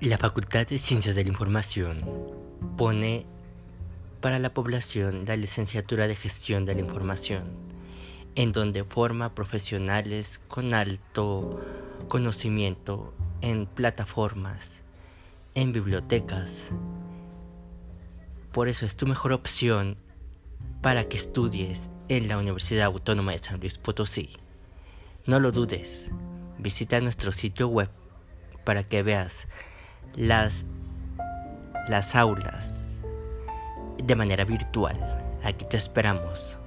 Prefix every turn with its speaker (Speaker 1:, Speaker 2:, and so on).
Speaker 1: La Facultad de Ciencias de la Información pone para la población la licenciatura de Gestión de la Información, en donde forma profesionales con alto conocimiento en plataformas, en bibliotecas. Por eso es tu mejor opción para que estudies en la Universidad Autónoma de San Luis Potosí. No lo dudes, visita nuestro sitio web para que veas las, las aulas de manera virtual. Aquí te esperamos.